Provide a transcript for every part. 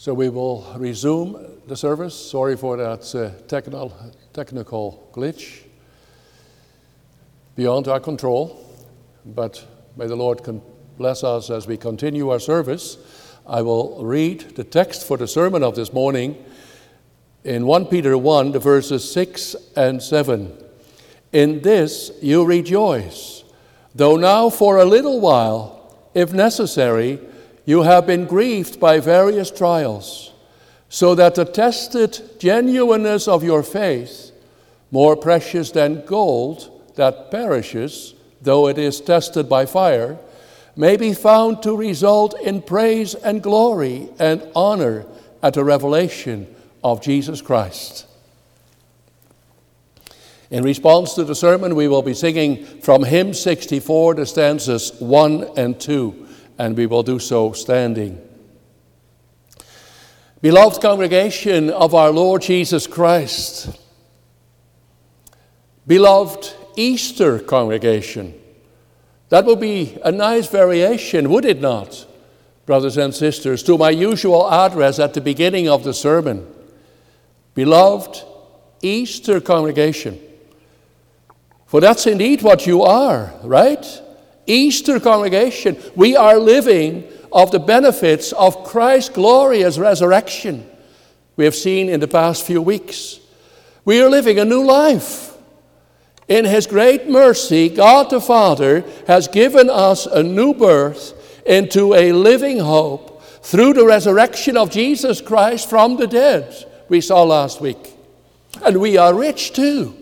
So we will resume the service. Sorry for that uh, technical, technical glitch. Beyond our control, but may the Lord bless us as we continue our service. I will read the text for the sermon of this morning in 1 Peter 1, the verses 6 and 7. In this you rejoice, though now for a little while, if necessary, you have been grieved by various trials, so that the tested genuineness of your faith, more precious than gold that perishes, though it is tested by fire, may be found to result in praise and glory and honor at the revelation of Jesus Christ. In response to the sermon, we will be singing from hymn 64, the stanzas 1 and 2 and we will do so standing. Beloved congregation of our Lord Jesus Christ, beloved Easter congregation, that would be a nice variation, would it not, brothers and sisters, to my usual address at the beginning of the sermon? Beloved Easter congregation. For that's indeed what you are, right? Easter congregation, we are living of the benefits of Christ's glorious resurrection. We have seen in the past few weeks. We are living a new life. In His great mercy, God the Father has given us a new birth into a living hope through the resurrection of Jesus Christ from the dead, we saw last week. And we are rich too.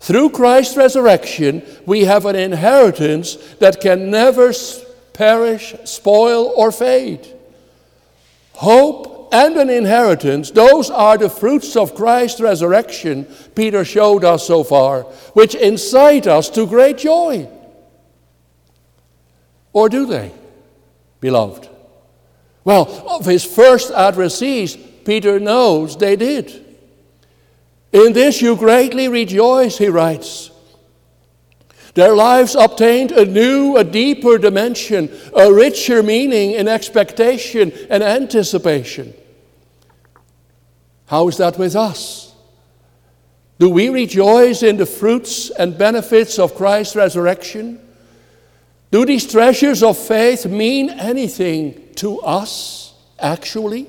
Through Christ's resurrection, we have an inheritance that can never perish, spoil, or fade. Hope and an inheritance, those are the fruits of Christ's resurrection, Peter showed us so far, which incite us to great joy. Or do they, beloved? Well, of his first addressees, Peter knows they did. In this you greatly rejoice, he writes. Their lives obtained a new, a deeper dimension, a richer meaning in expectation and anticipation. How is that with us? Do we rejoice in the fruits and benefits of Christ's resurrection? Do these treasures of faith mean anything to us, actually?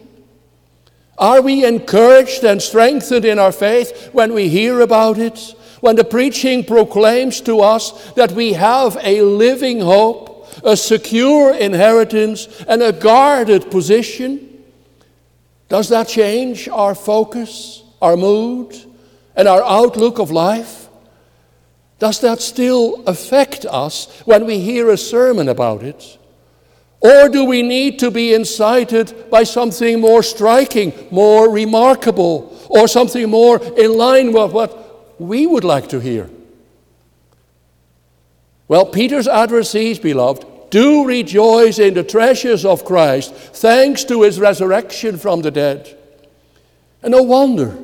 Are we encouraged and strengthened in our faith when we hear about it? When the preaching proclaims to us that we have a living hope, a secure inheritance, and a guarded position? Does that change our focus, our mood, and our outlook of life? Does that still affect us when we hear a sermon about it? Or do we need to be incited by something more striking, more remarkable, or something more in line with what we would like to hear? Well, Peter's adversaries, beloved, do rejoice in the treasures of Christ, thanks to his resurrection from the dead. And no wonder,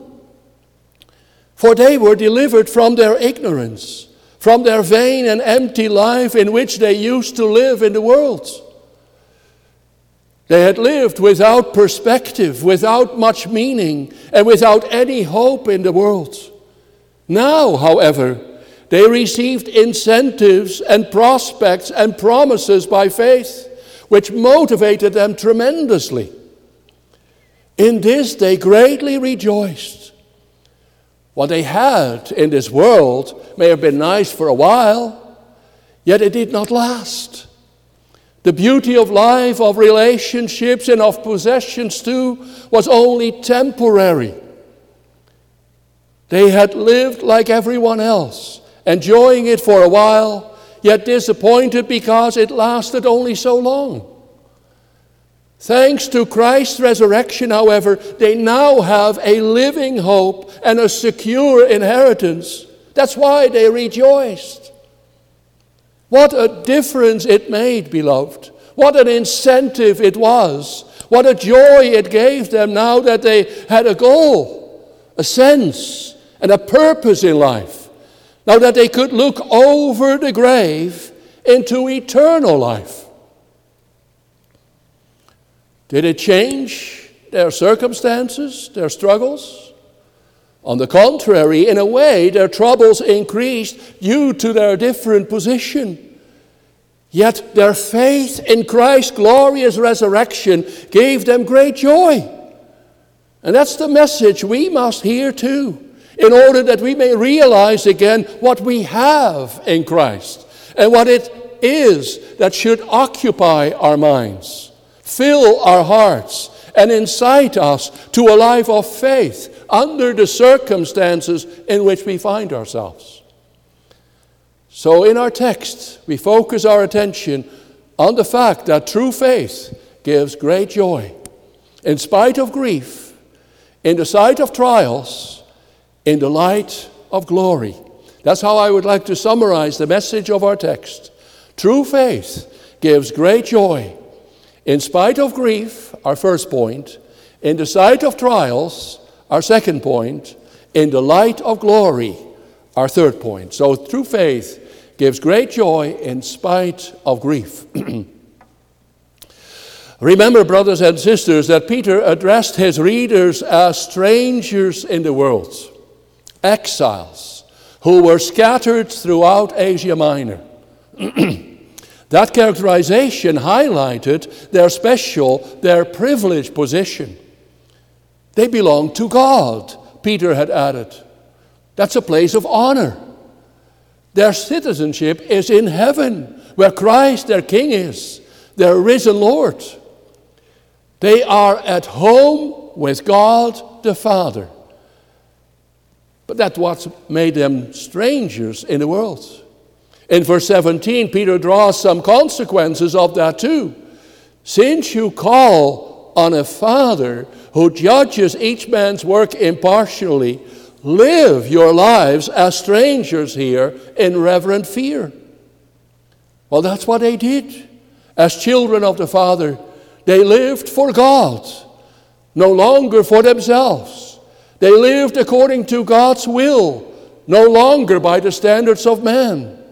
for they were delivered from their ignorance, from their vain and empty life in which they used to live in the world. They had lived without perspective, without much meaning, and without any hope in the world. Now, however, they received incentives and prospects and promises by faith, which motivated them tremendously. In this they greatly rejoiced. What they had in this world may have been nice for a while, yet it did not last. The beauty of life, of relationships, and of possessions too was only temporary. They had lived like everyone else, enjoying it for a while, yet disappointed because it lasted only so long. Thanks to Christ's resurrection, however, they now have a living hope and a secure inheritance. That's why they rejoiced. What a difference it made, beloved. What an incentive it was. What a joy it gave them now that they had a goal, a sense, and a purpose in life. Now that they could look over the grave into eternal life. Did it change their circumstances, their struggles. On the contrary, in a way, their troubles increased due to their different position. Yet their faith in Christ's glorious resurrection gave them great joy. And that's the message we must hear too, in order that we may realize again what we have in Christ and what it is that should occupy our minds, fill our hearts, and incite us to a life of faith under the circumstances in which we find ourselves. So, in our text, we focus our attention on the fact that true faith gives great joy in spite of grief, in the sight of trials, in the light of glory. That's how I would like to summarize the message of our text. True faith gives great joy in spite of grief, our first point, in the sight of trials, our second point, in the light of glory, our third point. So true faith gives great joy in spite of grief. Remember, brothers and sisters, that Peter addressed his readers as strangers in the world, exiles who were scattered throughout Asia Minor. That characterization highlighted their special, their privileged position. They belong to God, Peter had added. That's a place of honor. Their citizenship is in heaven, where Christ, their King, is, their risen Lord. They are at home with God the Father. But that's what made them strangers in the world. In verse 17, Peter draws some consequences of that too. Since you call on a Father who judges each man's work impartially, live your lives as strangers here in reverent fear. Well, that's what they did. As children of the Father, they lived for God, no longer for themselves. They lived according to God's will, no longer by the standards of man.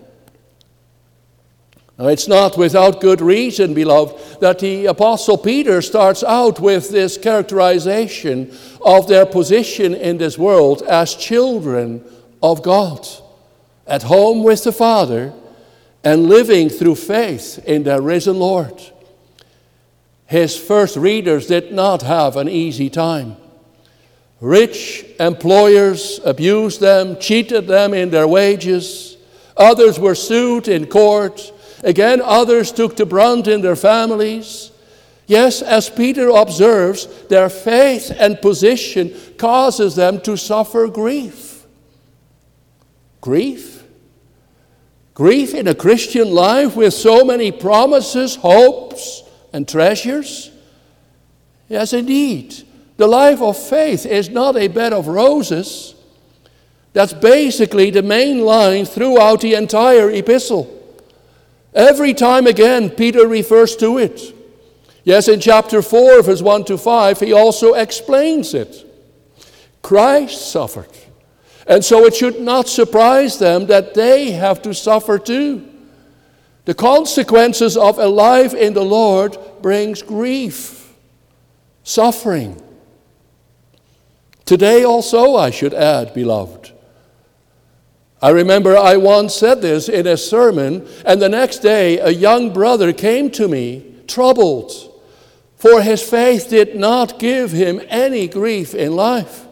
Now, it's not without good reason, beloved, that the Apostle Peter starts out with this characterization of their position in this world as children of God, at home with the Father, and living through faith in their risen Lord. His first readers did not have an easy time. Rich employers abused them, cheated them in their wages. Others were sued in court Again, others took the brunt in their families. Yes, as Peter observes, their faith and position causes them to suffer grief. Grief? Grief in a Christian life with so many promises, hopes, and treasures? Yes, indeed. The life of faith is not a bed of roses. That's basically the main line throughout the entire epistle. Every time again, Peter refers to it. Yes, in chapter 4, verse 1 to 5, he also explains it. Christ suffered. And so it should not surprise them that they have to suffer too. The consequences of a life in the Lord brings grief, suffering. Today also, I should add, beloved, I remember I once said this in a sermon, and the next day a young brother came to me, troubled, for his faith did not give him any grief in life.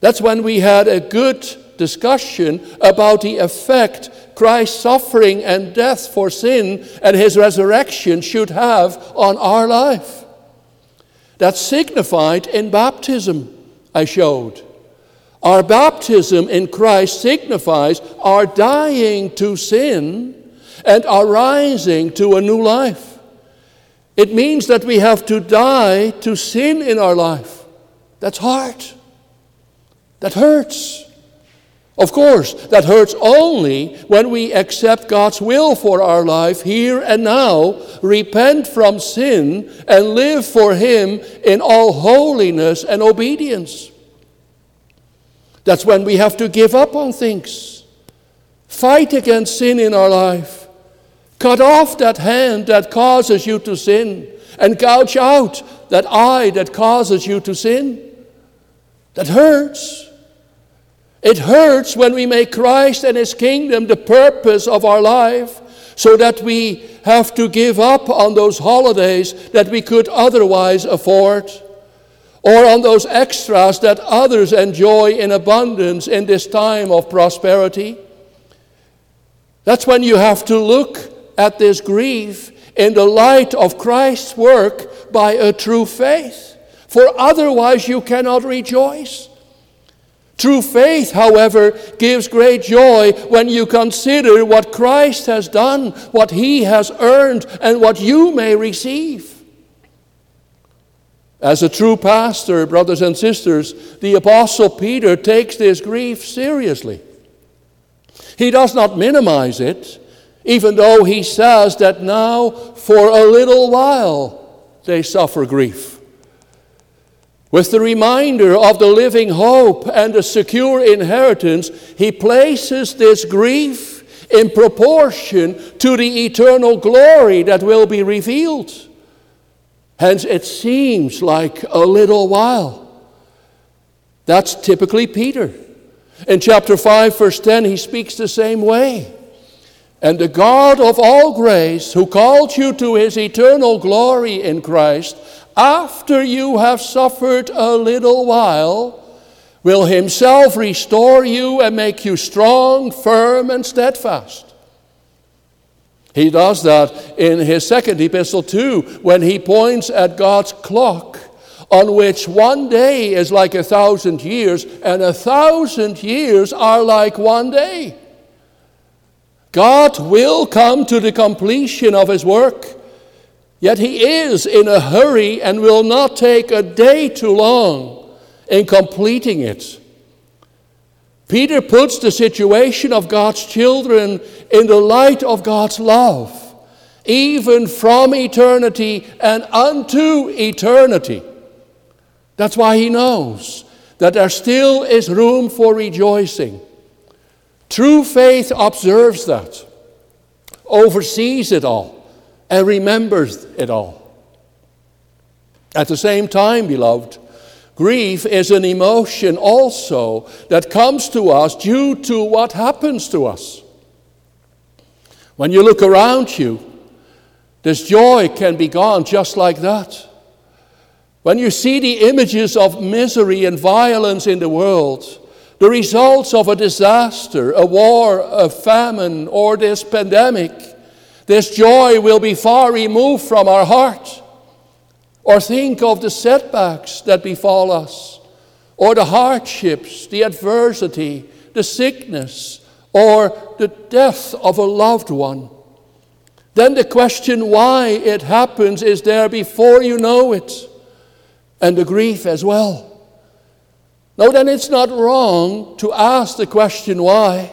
That's when we had a good discussion about the effect Christ's suffering and death for sin and his resurrection should have on our life. That's signified in baptism, I showed. Our baptism in Christ signifies our dying to sin and our rising to a new life. It means that we have to die to sin in our life. That's hard. That hurts. Of course, that hurts only when we accept God's will for our life here and now, repent from sin, and live for Him in all holiness and obedience. That's when we have to give up on things, fight against sin in our life, cut off that hand that causes you to sin, and gouge out that eye that causes you to sin. That hurts. It hurts when we make Christ and His kingdom the purpose of our life, so that we have to give up on those holidays that we could otherwise afford, or on those extras that others enjoy in abundance in this time of prosperity. That's when you have to look at this grief in the light of Christ's work by a true faith, for otherwise you cannot rejoice. True faith, however, gives great joy when you consider what Christ has done, what he has earned, and what you may receive. As a true pastor, brothers and sisters, the Apostle Peter takes this grief seriously. He does not minimize it, even though he says that now, for a little while, they suffer grief. With the reminder of the living hope and the secure inheritance, he places this grief in proportion to the eternal glory that will be revealed. Hence, it seems like a little while. That's typically Peter. In chapter 5, verse 10, he speaks the same way. And the God of all grace, who called you to his eternal glory in Christ, after you have suffered a little while, will himself restore you and make you strong, firm, and steadfast. He does that in his second epistle too, when he points at God's clock, on which one day is like a thousand years, and a thousand years are like one day. God will come to the completion of his work. Yet he is in a hurry and will not take a day too long in completing it. Peter puts the situation of God's children in the light of God's love, even from eternity and unto eternity. That's why he knows that there still is room for rejoicing. True faith observes that, oversees it all and remembers it all. At the same time, beloved, grief is an emotion also that comes to us due to what happens to us. When you look around you, this joy can be gone just like that. When you see the images of misery and violence in the world, the results of a disaster, a war, a famine, or this pandemic, this joy will be far removed from our heart. Or think of the setbacks that befall us, or the hardships, the adversity, the sickness, or the death of a loved one. Then the question why it happens is there before you know it, and the grief as well. Now, then it's not wrong to ask the question why.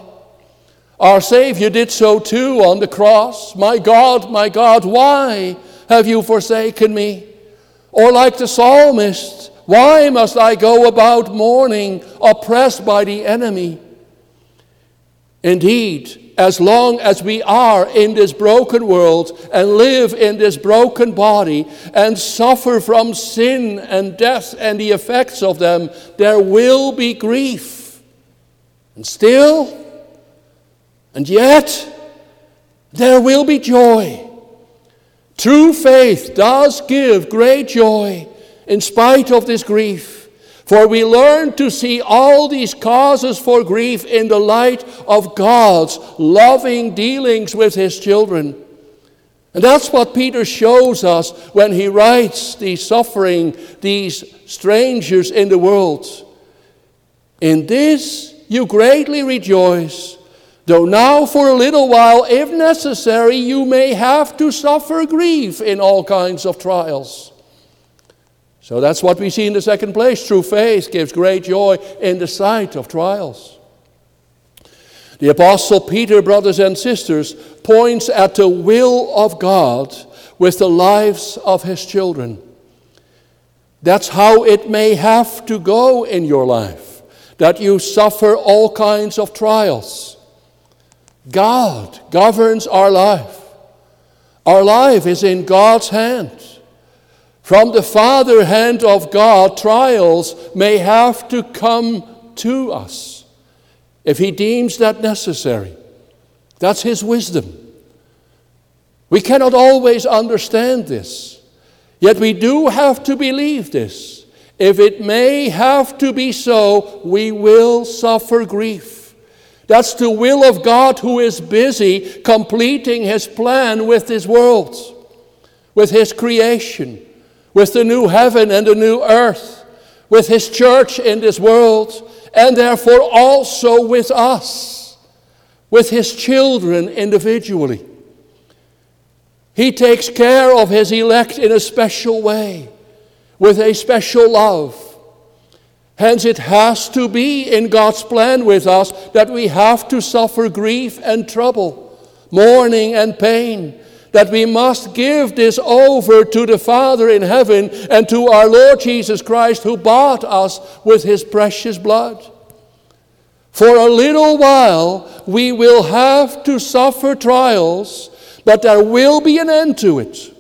Our Savior did so too on the cross. My God, my God, why have you forsaken me? Or like the psalmist, why must I go about mourning, oppressed by the enemy? Indeed, as long as we are in this broken world and live in this broken body and suffer from sin and death and the effects of them, there will be grief. And still, and yet, there will be joy. True faith does give great joy in spite of this grief. For we learn to see all these causes for grief in the light of God's loving dealings with His children. And that's what Peter shows us when he writes these suffering, these strangers in the world. In this you greatly rejoice Though now, for a little while, if necessary, you may have to suffer grief in all kinds of trials. So that's what we see in the second place. True faith gives great joy in the sight of trials. The Apostle Peter, brothers and sisters, points at the will of God with the lives of his children. That's how it may have to go in your life, that you suffer all kinds of trials. God governs our life. Our life is in God's hands. From the Father hand of God, trials may have to come to us if He deems that necessary. That's His wisdom. We cannot always understand this, yet we do have to believe this. If it may have to be so, we will suffer grief. That's the will of God who is busy completing His plan with his world, with His creation with the new heaven and the new earth, with His church in this world, and therefore also with us, with His children individually. He takes care of His elect in a special way, with a special love. Hence, it has to be in God's plan with us that we have to suffer grief and trouble, mourning and pain, that we must give this over to the Father in heaven and to our Lord Jesus Christ, who bought us with his precious blood. For a little while we will have to suffer trials, but there will be an end to it.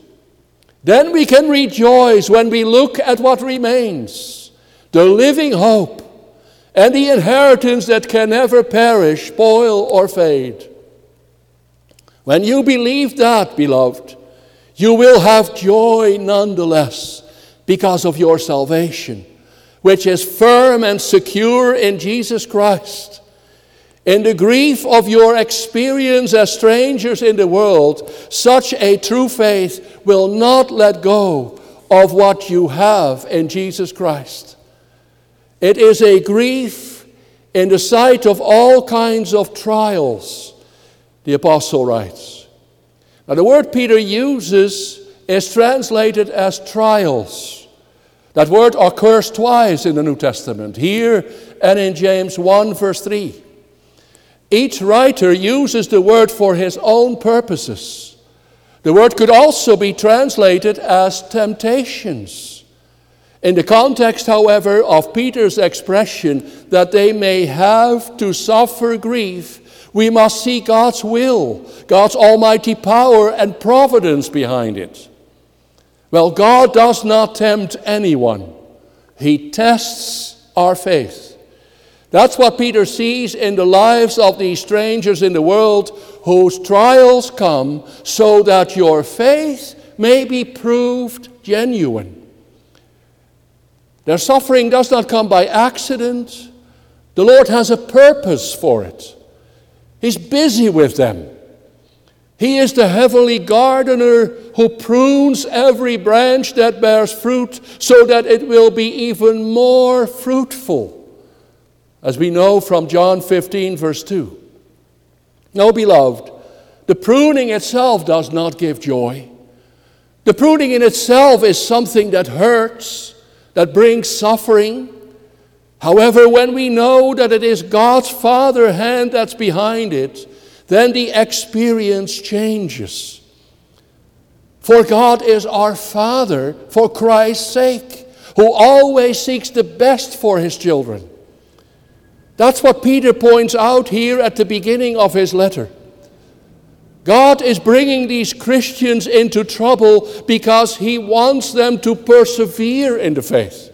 Then we can rejoice when we look at what remains the living hope and the inheritance that can never perish, spoil, or fade. When you believe that, beloved, you will have joy nonetheless because of your salvation, which is firm and secure in Jesus Christ. In the grief of your experience as strangers in the world, such a true faith will not let go of what you have in Jesus Christ. It is a grief in the sight of all kinds of trials the apostle writes. Now, the word Peter uses is translated as trials. That word occurs twice in the New Testament, here and in James 1, verse 3. Each writer uses the word for his own purposes. The word could also be translated as temptations. In the context, however, of Peter's expression that they may have to suffer grief we must see God's will, God's almighty power and providence behind it. Well, God does not tempt anyone, He tests our faith. That's what Peter sees in the lives of these strangers in the world whose trials come so that your faith may be proved genuine. Their suffering does not come by accident. The Lord has a purpose for it. He's busy with them. He is the heavenly gardener who prunes every branch that bears fruit so that it will be even more fruitful. As we know from John 15, verse 2. No, beloved, the pruning itself does not give joy. The pruning in itself is something that hurts, that brings suffering. However, when we know that it is God's Father hand that's behind it, then the experience changes. For God is our Father for Christ's sake, who always seeks the best for his children. That's what Peter points out here at the beginning of his letter. God is bringing these Christians into trouble because he wants them to persevere in the faith.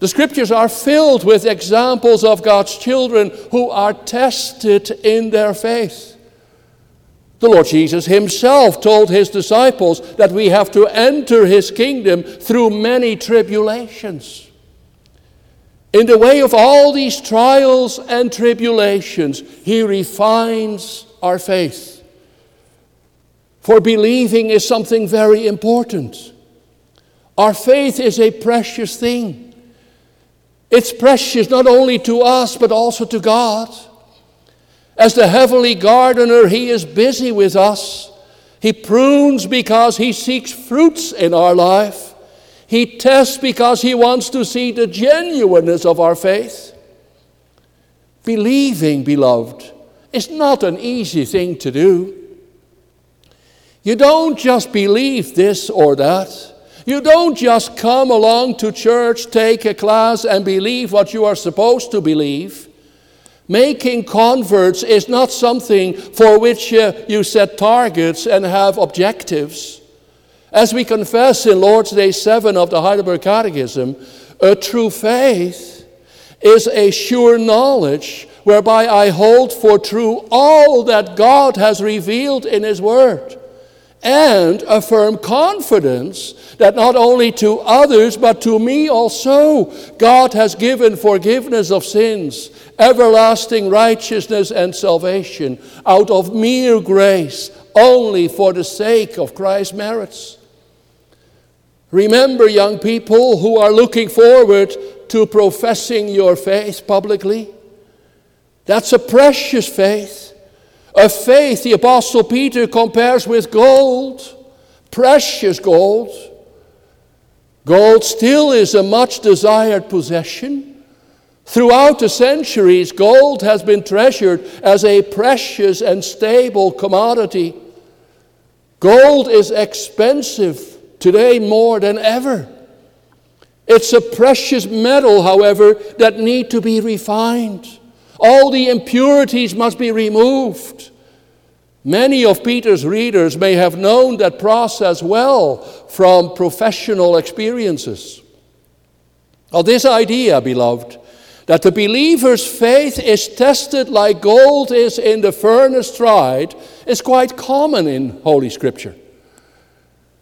The scriptures are filled with examples of God's children who are tested in their faith. The Lord Jesus himself told his disciples that we have to enter his kingdom through many tribulations. In the way of all these trials and tribulations, he refines our faith. For believing is something very important. Our faith is a precious thing. It's precious not only to us, but also to God. As the heavenly gardener, He is busy with us. He prunes because He seeks fruits in our life. He tests because He wants to see the genuineness of our faith. Believing, beloved, is not an easy thing to do. You don't just believe this or that. You don't just come along to church, take a class, and believe what you are supposed to believe. Making converts is not something for which uh, you set targets and have objectives. As we confess in Lord's Day 7 of the Heidelberg Catechism, a true faith is a sure knowledge whereby I hold for true all that God has revealed in His Word, and a firm confidence that not only to others, but to me also, God has given forgiveness of sins, everlasting righteousness, and salvation out of mere grace, only for the sake of Christ's merits. Remember, young people who are looking forward to professing your faith publicly, that's a precious faith. A faith the Apostle Peter compares with gold, precious gold. Gold still is a much desired possession. Throughout the centuries, gold has been treasured as a precious and stable commodity. Gold is expensive today more than ever. It's a precious metal, however, that need to be refined. All the impurities must be removed. Many of Peter's readers may have known that process well from professional experiences. Now, this idea, beloved, that the believer's faith is tested like gold is in the furnace tried, is quite common in Holy Scripture.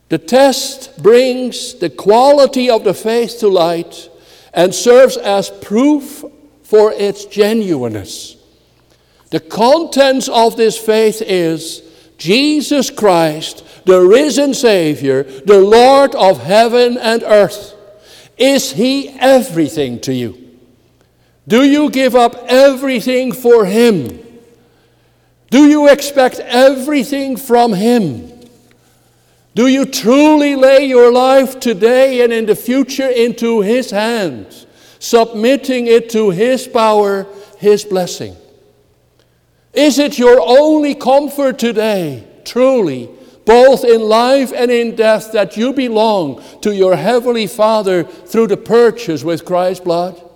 The test brings the quality of the faith to light and serves as proof for its genuineness. The contents of this faith is Jesus Christ, the risen Savior, the Lord of heaven and earth. Is He everything to you? Do you give up everything for Him? Do you expect everything from Him? Do you truly lay your life today and in the future into His hands? Submitting it to His power, His blessing. Is it your only comfort today, truly, both in life and in death, that you belong to your Heavenly Father through the purchase with Christ's blood?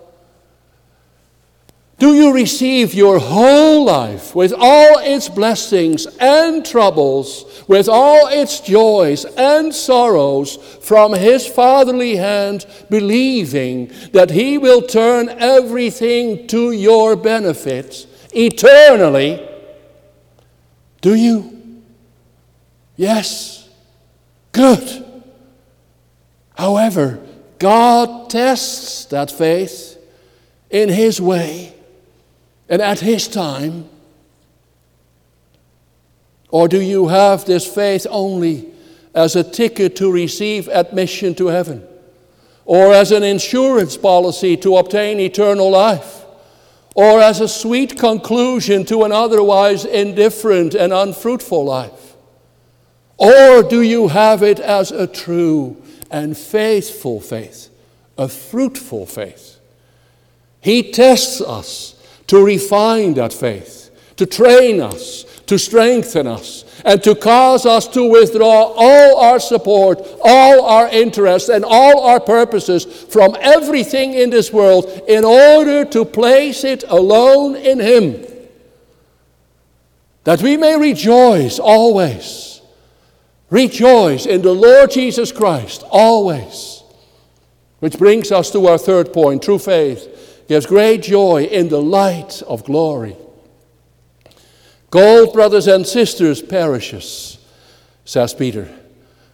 Do you receive your whole life with all its blessings and troubles, with all its joys and sorrows from His fatherly hand, believing that He will turn everything to your benefit eternally? Do you? Yes. Good. However, God tests that faith in His way and at His time? Or do you have this faith only as a ticket to receive admission to heaven? Or as an insurance policy to obtain eternal life? Or as a sweet conclusion to an otherwise indifferent and unfruitful life? Or do you have it as a true and faithful faith, a fruitful faith? He tests us to refine that faith, to train us, to strengthen us, and to cause us to withdraw all our support, all our interests, and all our purposes from everything in this world in order to place it alone in Him. That we may rejoice always. Rejoice in the Lord Jesus Christ always. Which brings us to our third point true faith gives great joy in the light of glory. Gold, brothers and sisters, perishes, says Peter,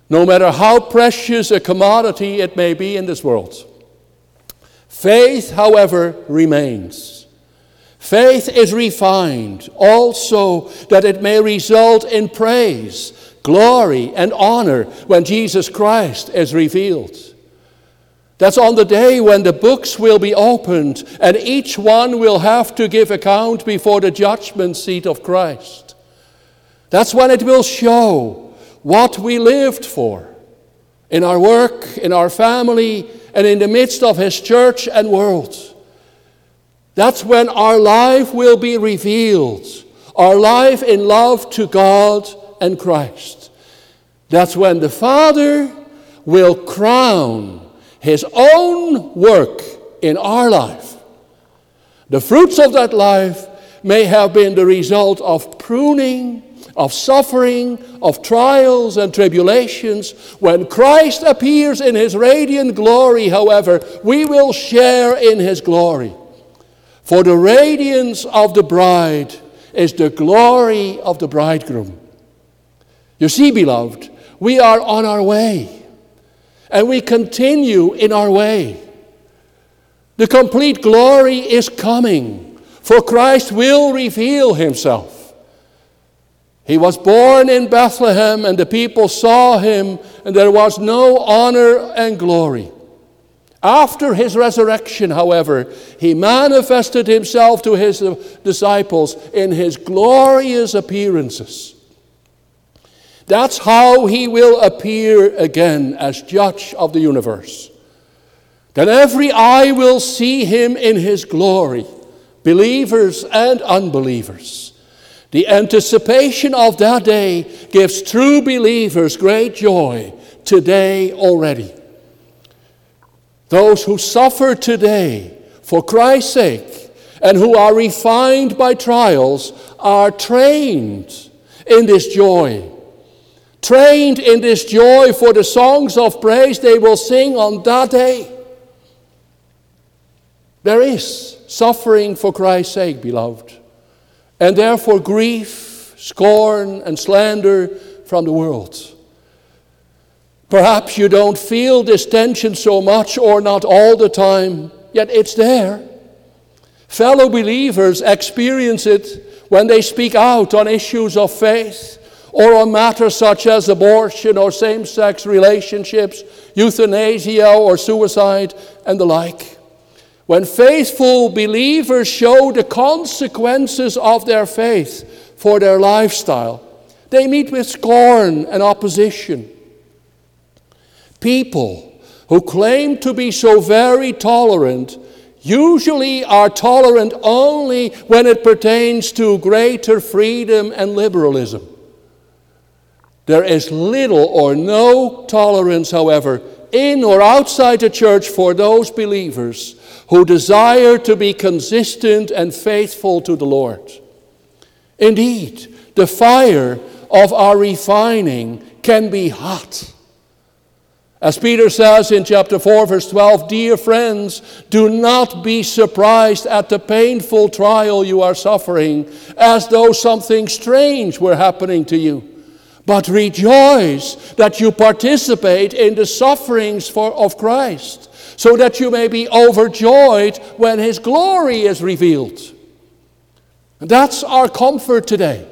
no matter how precious a commodity it may be in this world. Faith, however, remains. Faith is refined also that it may result in praise, glory, and honor when Jesus Christ is revealed. That's on the day when the books will be opened and each one will have to give account before the judgment seat of Christ. That's when it will show what we lived for in our work, in our family, and in the midst of His church and world. That's when our life will be revealed, our life in love to God and Christ. That's when the Father will crown his own work in our life. The fruits of that life may have been the result of pruning, of suffering, of trials and tribulations. When Christ appears in his radiant glory, however, we will share in his glory. For the radiance of the bride is the glory of the bridegroom. You see, beloved, we are on our way, and we continue in our way. The complete glory is coming, for Christ will reveal himself. He was born in Bethlehem, and the people saw him, and there was no honor and glory. After his resurrection, however, he manifested himself to his disciples in his glorious appearances. That's how he will appear again as judge of the universe. Then every eye will see him in his glory, believers and unbelievers. The anticipation of that day gives true believers great joy today already. Those who suffer today for Christ's sake and who are refined by trials are trained in this joy. Trained in this joy for the songs of praise they will sing on that day. There is suffering for Christ's sake, beloved, and therefore grief, scorn, and slander from the world. Perhaps you don't feel this tension so much or not all the time, yet it's there. Fellow believers experience it when they speak out on issues of faith or on matters such as abortion or same sex relationships, euthanasia or suicide, and the like. When faithful believers show the consequences of their faith for their lifestyle, they meet with scorn and opposition. People who claim to be so very tolerant usually are tolerant only when it pertains to greater freedom and liberalism. There is little or no tolerance, however, in or outside the church for those believers who desire to be consistent and faithful to the Lord. Indeed, the fire of our refining can be hot. As Peter says in chapter 4, verse 12, Dear friends, do not be surprised at the painful trial you are suffering, as though something strange were happening to you. But rejoice that you participate in the sufferings for, of Christ so that you may be overjoyed when his glory is revealed. And that's our comfort today.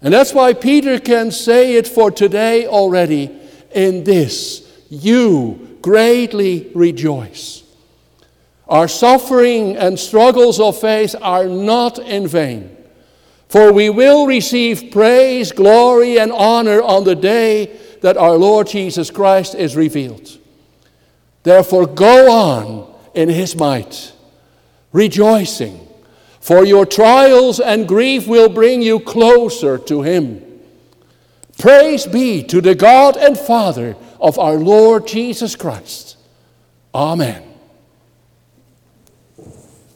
And that's why Peter can say it for today already in this you greatly rejoice. Our suffering and struggles of faith are not in vain, for we will receive praise, glory, and honor on the day that our Lord Jesus Christ is revealed. Therefore, go on in his might, rejoicing, for your trials and grief will bring you closer to him. Praise be to the God and Father of our Lord Jesus Christ. Amen.